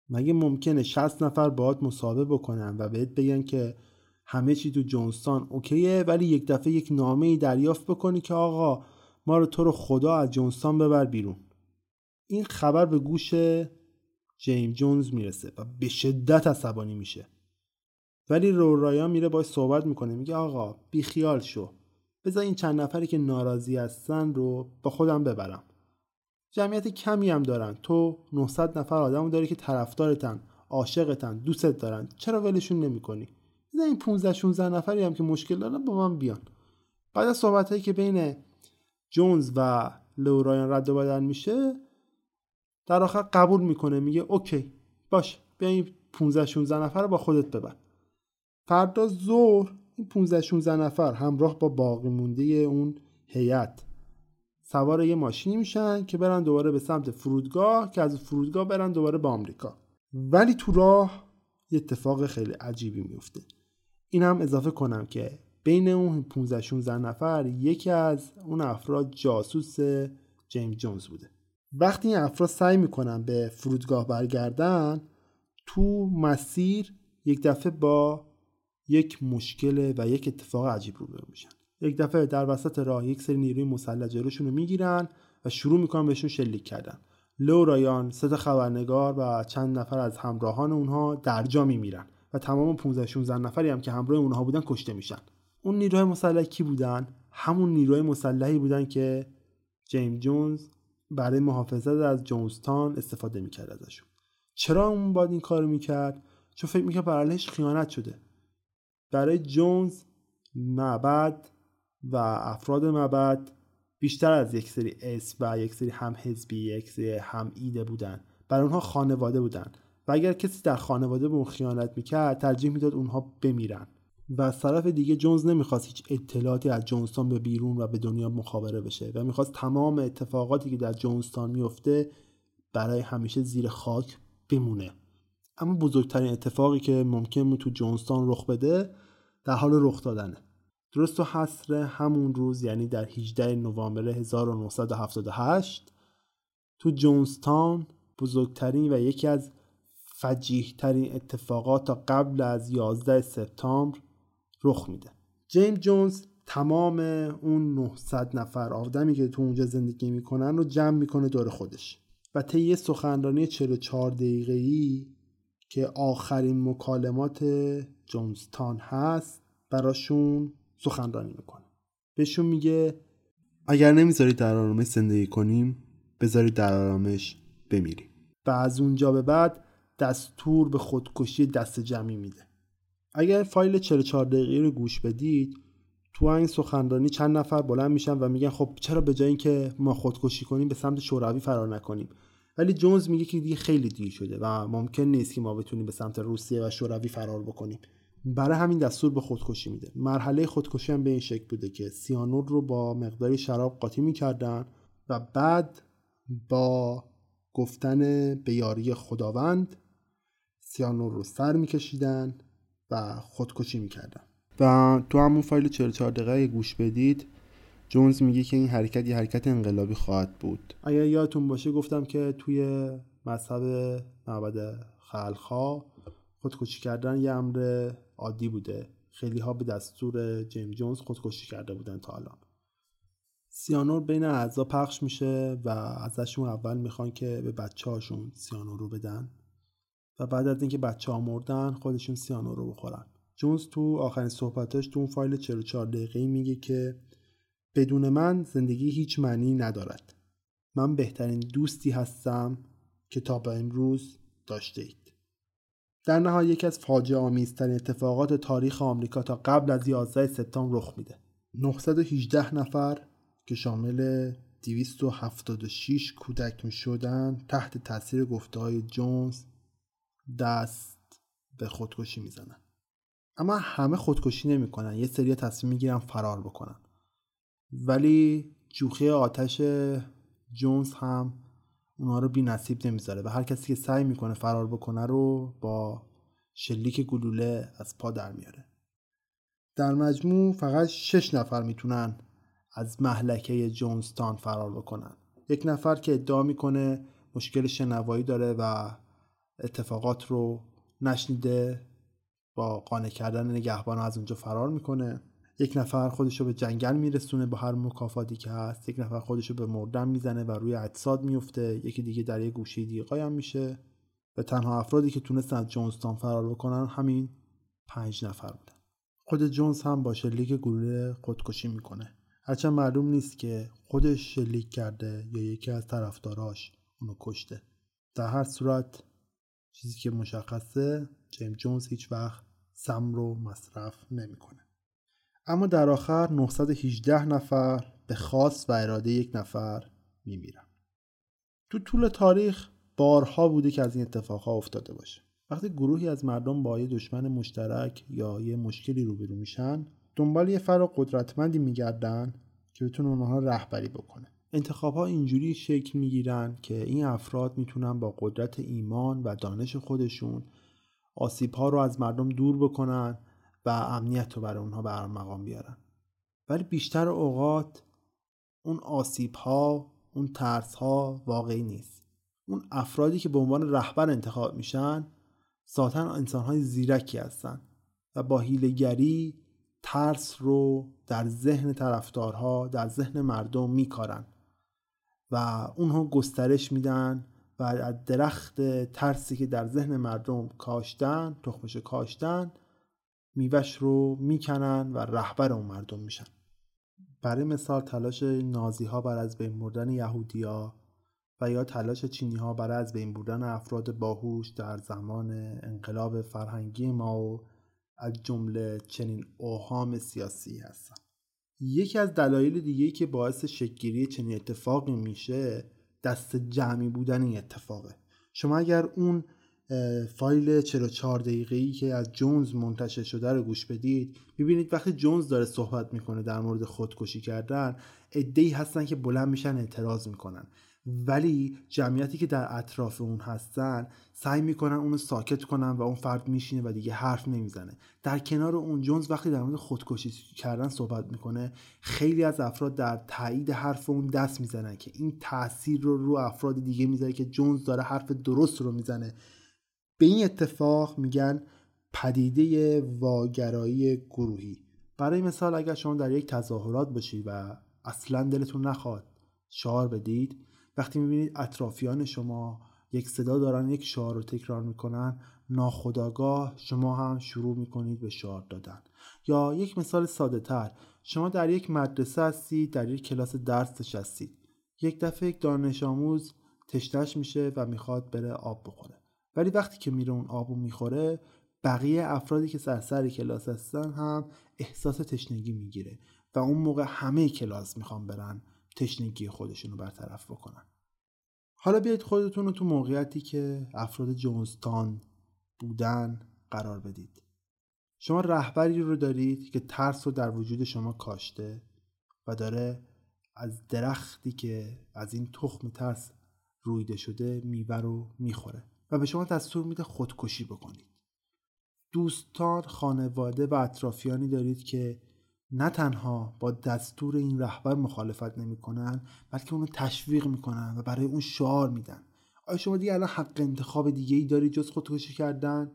مگه ممکنه 60 نفر باهات مصاحبه بکنن و بهت بگن که همه چی تو جونستان اوکیه ولی یک دفعه یک نامه ای دریافت بکنی که آقا ما رو تو رو خدا از جونستان ببر بیرون. این خبر به گوش جیم جونز می‌رسه و به شدت عصبانی میشه. ولی رورایان میره باش صحبت می‌کنه. میگه آقا بیخیال شو. بذار این چند نفری که ناراضی هستن رو با خودم ببرم. جمعیت کمی هم دارن. تو 900 نفر آدم داری که طرفدارتن عاشقتن دوستت دارن. چرا ولشون نمی‌کنی؟ بذار این 15 16 نفری هم که مشکل دارن با من بیان. بعد از صحبت هایی که بین جونز و لورایان رد و بدل میشه در آخر قبول می‌کنه میگه اوکی باش بیا این 15 16 نفر رو با خودت ببر فردا ظهر این 15 16 نفر همراه با باقی مونده اون هیئت سوار یه ماشینی میشن که برن دوباره به سمت فرودگاه که از فرودگاه برن دوباره به آمریکا. ولی تو راه یه اتفاق خیلی عجیبی میفته این هم اضافه کنم که بین اون 15 16 نفر یکی از اون افراد جاسوس جیمز جونز بوده. وقتی این افراد سعی می‌کنن به فرودگاه برگردن تو مسیر یک دفعه با یک مشکل و یک اتفاق عجیب روبرو میشن. یک دفعه در وسط راه یک سری نیروی مسلح جلوشون رو می‌گیرن و شروع می‌کنن بهشون شلیک کردن. لو رایان سه خبرنگار و چند نفر از همراهان اونها درجا میمیرن و تمام 15 16 نفری هم که همراه اونها بودن کشته میشن. اون نیروهای مسلح کی بودن. همون نیروهای مسلحی بودن که جیم جونز برای محافظت از جونستان استفاده می‌کرد ازشون. چرا اون باید این کارو می‌کرد؟ چون فکر می‌کرد بر خیانت شده. برای جونز معبد و افراد معبد بیشتر از یک سری اسم و یک سری هم حزبی یک سری هم ایده بودن. برای اونها خانواده بودن. و اگر کسی در خانواده به اون خیانت می‌کرد ترجیح می‌داد اونها بمیرن. و از طرف دیگه جونز نمی‌خواست هیچ اطلاعاتی از جونستان به بیرون و به دنیا مخابره بشه و می‌خواست تمام اتفاقاتی که در جونستان میفته برای همیشه زیر خاک بمونه. اما بزرگترین اتفاقی که ممکن بود تو جونستان رخ بده در حال رخ دادنه. درست و حصر همون روز یعنی در 18 نوامبر 1978 تو جونستان بزرگترین و یکی از فجیح ترین اتفاقات تا قبل از 11 سپتامبر رخ میده. جیم جونز تمام اون 900 نفر آدمی که تو اونجا زندگی می‌کنن رو جمع می‌کنه دور خودش. و طی سخنرانی 44 دقیقه‌ای که آخرین مکالمات جونستان هست براشون سخنرانی می‌کنه. بهشون میگه اگر نمی‌ذارید در آرامش زندگی کنیم بذارید در آرامش بمیریم. و از اونجا به بعد دستور به خودکشی دست جمعی میده. اگر فایل 44 دقیقه رو گوش بدید تو این سخنرانی چند نفر بلند میشن و میگن خب چرا به جای اینکه ما خودکشی کنیم به سمت شوروی فرار نکنیم؟ ولی جونز میگه که دیگه خیلی دیر شده و ممکن نیست که ما بتونیم به سمت روسیه و شوروی فرار بکنیم. برای همین دستور به خودکشی میده. مرحله خودکشی هم به این شکل بوده که سیانور رو با مقداری شراب قاطی می‌کردن و بعد با گفتن به یاری خداوند سیانور رو سر میکشیدن. و خودکشی می‌کردن و تو همون فایل 44 دقیقه گوش بدید جونز میگه که این حرکت یه حرکت انقلابی خواهد بود. اگر یادتون باشه گفتم که توی مذهب معبد خلخا خودکشی کردن یه امر عادی بوده. خیلی ها به دستور جیم جونز خودکشی کرده بودن تا الان. سیانور بین اعضا پخش میشه و ازشون اول می‌خوان که به بچه هاشون سیانور رو بدن. و بعد از اینکه بچه ها مردن خودشون سیانور رو بخورن. جونز تو آخرین صحبتاش تو اون فایل 44 دقیقه میگه که بدون من زندگی هیچ معنی ندارد. من بهترین دوستی هستم که تا به امروز داشته اید. در نهایت یکی از فاجعه آمیزترین اتفاقات تاریخ آمریکا تا قبل از 11 سپتامبر رخ میده. 918 نفر که شامل 276 کودک می شدن تحت تاثیر گفته های جونز دست به خودکشی می‌زنن. اما همه خودکشی نمی‌کنن. یه سری تصمیم می‌گیرن فرار بکنن. ولی جوخه آتش جونز هم اونها رو بی نصیب نمی‌ذاره و هر کسی که سعی می‌کنه فرار بکنه رو با شلیک گلوله از پا در میاره. در مجموع فقط شش نفر می‌تونن از محلکه جونستان فرار بکنن. یک نفر که ادعا می‌کنه مشکل شنوایی داره و اتفاقات رو نشنیده با قانع کردن نگهبان از اونجا فرار می‌کنه. یک نفر خودش رو به جنگل میرسونه با هر مکافاتی که هست. یک نفر خودش رو به مردن می‌زنه و روی اجساد میفته یکی دیگه در یه گوشه دیگه قایم میشه. و تنها افرادی که تونستن از جونستان فرار بکنن همین پنج نفر بودن. خود جونز هم با شلیک گلوله خودکشی می‌کنه. هرچند معلوم نیست که خودش شلیک کرده یا یکی از طرفداراش اونو کشته. در هر صورت چیزی که مشخصه جیم جونز هیچ وقت سم رو مصرف نمی‌کنه. اما در آخر 918 نفر به خاص و اراده یک نفر میمیرن. تو طول تاریخ بارها بوده که از این اتفاقها افتاده باشه. وقتی گروهی از مردم با یه دشمن مشترک یا یه مشکلی روبرو میشن دنبال یه فرق قدرتمندی میگردن که بتونه اونها رهبری بکنه. انتخاب ها اینجوری شکل می‌گیرن که این افراد می‌تونن با قدرت ایمان و دانش خودشون آسیب ها رو از مردم دور بکنن و امنیت رو برای اونها بر مقام بیارن. ولی بیشتر اوقات اون آسیب ها اون ترس ها واقعی نیست. اون افرادی که به عنوان رهبر انتخاب میشن ذاتا انسان های زیرکی هستن و با هیلگری ترس رو در ذهن طرفدارها در ذهن مردم میکارن. و اونها گسترش میدن و از درخت ترسی که در ذهن مردم کاشتن تخمش کاشتن میوش رو می‌کنن و رهبر اون مردم میشن. برای مثال تلاش نازی ها بر از بین بردن یهودیا و یا تلاش چینی ها برای از بین بردن افراد باهوش در زمان انقلاب فرهنگی ما و از جمله چنین اوهام سیاسی هستن. یکی از دلایل دیگه که باعث شکگیری چنین اتفاقی میشه دست جمعی بودن این اتفاقه. شما اگر اون فایل 44 دقیقه ای که از جونز منتشر شده رو گوش بدید می‌بینید وقتی جونز داره صحبت می‌کنه در مورد خودکشی کردن ادهی هستن که بلند میشن اعتراض می‌کنن. ولی جمعیتی که در اطراف اون هستن سعی می‌کنن اونو ساکت کنن و اون فرد میشینه و دیگه حرف نمی‌زنه. در کنار اون جونز وقتی در مورد خودکشی کردن صحبت می‌کنه خیلی از افراد در تایید حرف اون دست می‌زنن که این تاثیر رو رو افراد دیگه می‌ذاره که جونز داره حرف درست رو می‌زنه. به این اتفاق میگن پدیده واگرایی گروهی. برای مثال اگر شما در یک تظاهرات باشید و اصلا دلتون نخواد شعار بدید وقتی می‌بینید اطرافیان شما یک صدا دارن یک شعار رو تکرار می‌کنن ناخداگاه شما هم شروع می‌کنید به شعار دادن. یا یک مثال ساده تر شما در یک مدرسه هستید در یک کلاس درس نشستید یک دفعه یک دانش آموز تشتش میشه و می‌خواد بره آب بخوره. ولی وقتی که میره اون آبو می‌خوره بقیه افرادی که سرسر کلاس هستن هم احساس تشنگی می‌گیره و اون موقع همه کلاس می‌خوان برن تشنگی خودشون رو برطرف بکنن. حالا بیایید خودتون رو تو موقعیتی که افراد جونستان بودن قرار بدید. شما رهبری رو دارید که ترس رو در وجود شما کاشته و داره از درختی که از این تخم ترس رویده شده میوه رو می‌خوره و به شما دستور میده خودکشی بکنید. دوستان خانواده و اطرافیانی دارید که نه تنها با دستور این رهبر مخالفت نمی‌کنن بلکه اونو تشویق می‌کنن و برای اون شعار میدن. آیا شما دیگه الان حق انتخاب دیگه ای دارید جز خودکشی کردن؟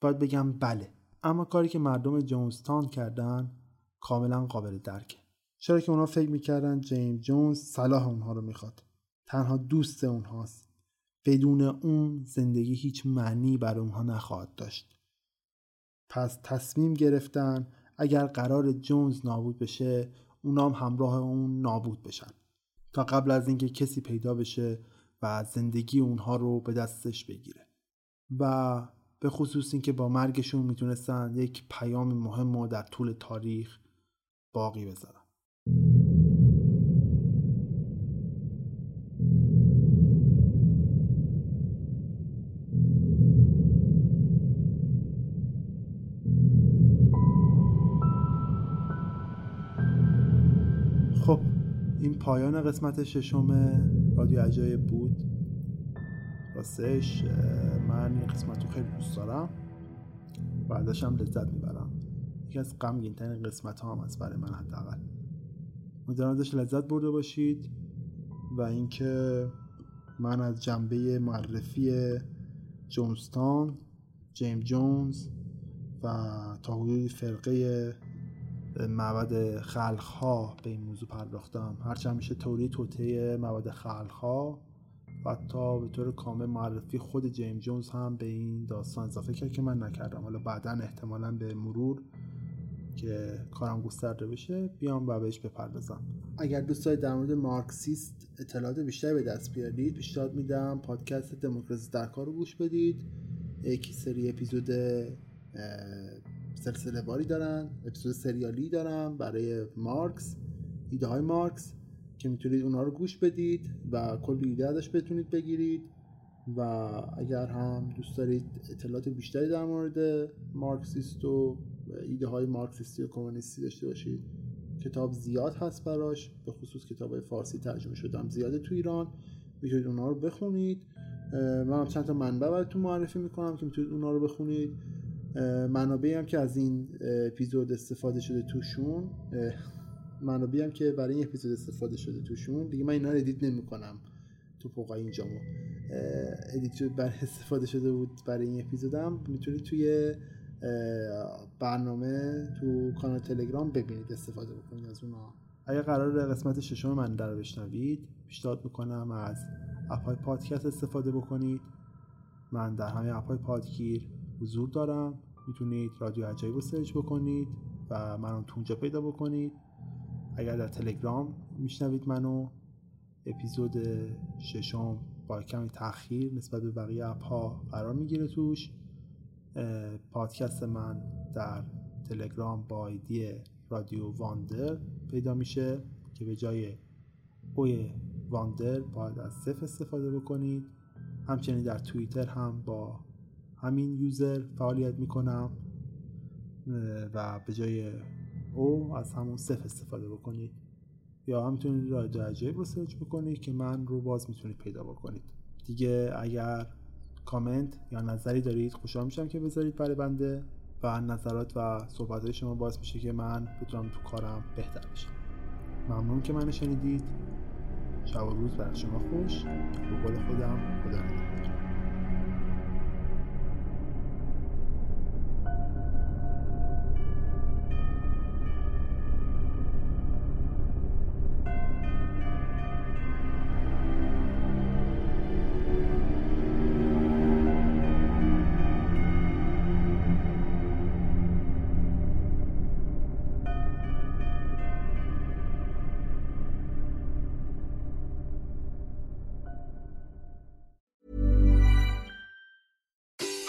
باید بگم بله. اما کاری که مردم جونستان کردن کاملا قابل درکه چرا که اونا فکر می‌کردن جیم جونز صلاح اونها رو می‌خواد. تنها دوست اونهاست. بدون اون زندگی هیچ معنی برای اونها نخواهد داشت. پس تصمیم گرفتن اگر قرار جونز نابود بشه اونام همراه اون نابود بشن. تا قبل از اینکه کسی پیدا بشه و زندگی اونها رو به دستش بگیره. و به خصوص اینکه با مرگشون می‌تونستن یک پیام مهم رو در طول تاریخ باقی بذارم پایان قسمت ششم رادیو عجایب بود. راستش من این قسمت رو خیلی دوست دارم. و ازشم لذت می‌برم. یکی از غمگین ترین قسمت ها هم از برای من حداقل. امیدوارم ازش لذت برده باشید و اینکه من از جنبه معرفی جونستان جیم جونز و تا حدودی فرقه معبد خلقها به این موضوع پرداختم. هرچند میشه توری توته معبد خلقها و حتی به طور کامل معرفی خود جیم جونز هم به این داستان اضافه کرد که من نکردم. حالا بعدا احتمالا به مرور که کارم گسترده بشه بیام و بهش بپردازم. اگر دوست دارید در مورد مارکسیست اطلاعات بیشتری به دست بیارید پیشنهاد میدم پادکست دموکراسی در کار رو گوش بدید. یکی سری اپیزود سلسله واری دارن اپیزود سریالی دارن برای مارکس ایده های مارکس که می‌تونید اونها رو گوش بدید و کلی ایده ازش بتونید بگیرید و اگر هم دوست دارید اطلاعات بیشتری در مورد مارکسیست و ایده های مارکسیستی و کمونیستی داشته باشید. کتاب زیاد هست براش به خصوص کتاب های فارسی ترجمه شده هم زیاده تو ایران. می‌تونید اونها رو بخونید. من هم چند تا منبع براتون معرفی می‌کنم که می‌تونید اونها رو بخونید. منابعی هم که از این اپیزود استفاده شده توشون منابعی هم که برای این اپیزود استفاده شده توشون دیگه من اینا رو ادیت نمی‌کنم تو پوقای اینجامو ادیت برای استفاده شده بود برای این اپیزودم. می‌تونید توی برنامه تو کانال تلگرام ببینید استفاده بکنید از اونها اگر قرار قسمت ششم من در بشنوید پیشنهاد می‌کنم از اپای پادکست استفاده بکنید. من در همه اپای پادگیر حضور دارم. می‌تونید رادیو عجایب رو سرچ بکنید و منو تو اونجا پیدا بکنید. اگر در تلگرام میشنوید منو اپیزود ششم با کمی تاخیر نسبت به بقیه اپ ها قرار می‌گیره توش. پادکست من در تلگرام با ایدی رادیو واندر پیدا میشه که به جای اوی واندر باید از صفر استفاده بکنید. همچنین در توییتر هم با همین یوزر فعالیت می‌کنم و به جای او از همون صفر استفاده بکنید. یا هم می‌تونید رادیو عجایب رو سرچ بکنید که من رو باز می‌تونید پیدا بکنید. دیگه اگر کامنت یا نظری دارید خوشحال میشم که بذارید برای بنده و نظرات و صحبت های شما باعث میشه که من بتونم تو کارم بهتر بشم. ممنون که منو شنیدید. شب و روز برای شما خوش. به قول خودم خدا نگهدار.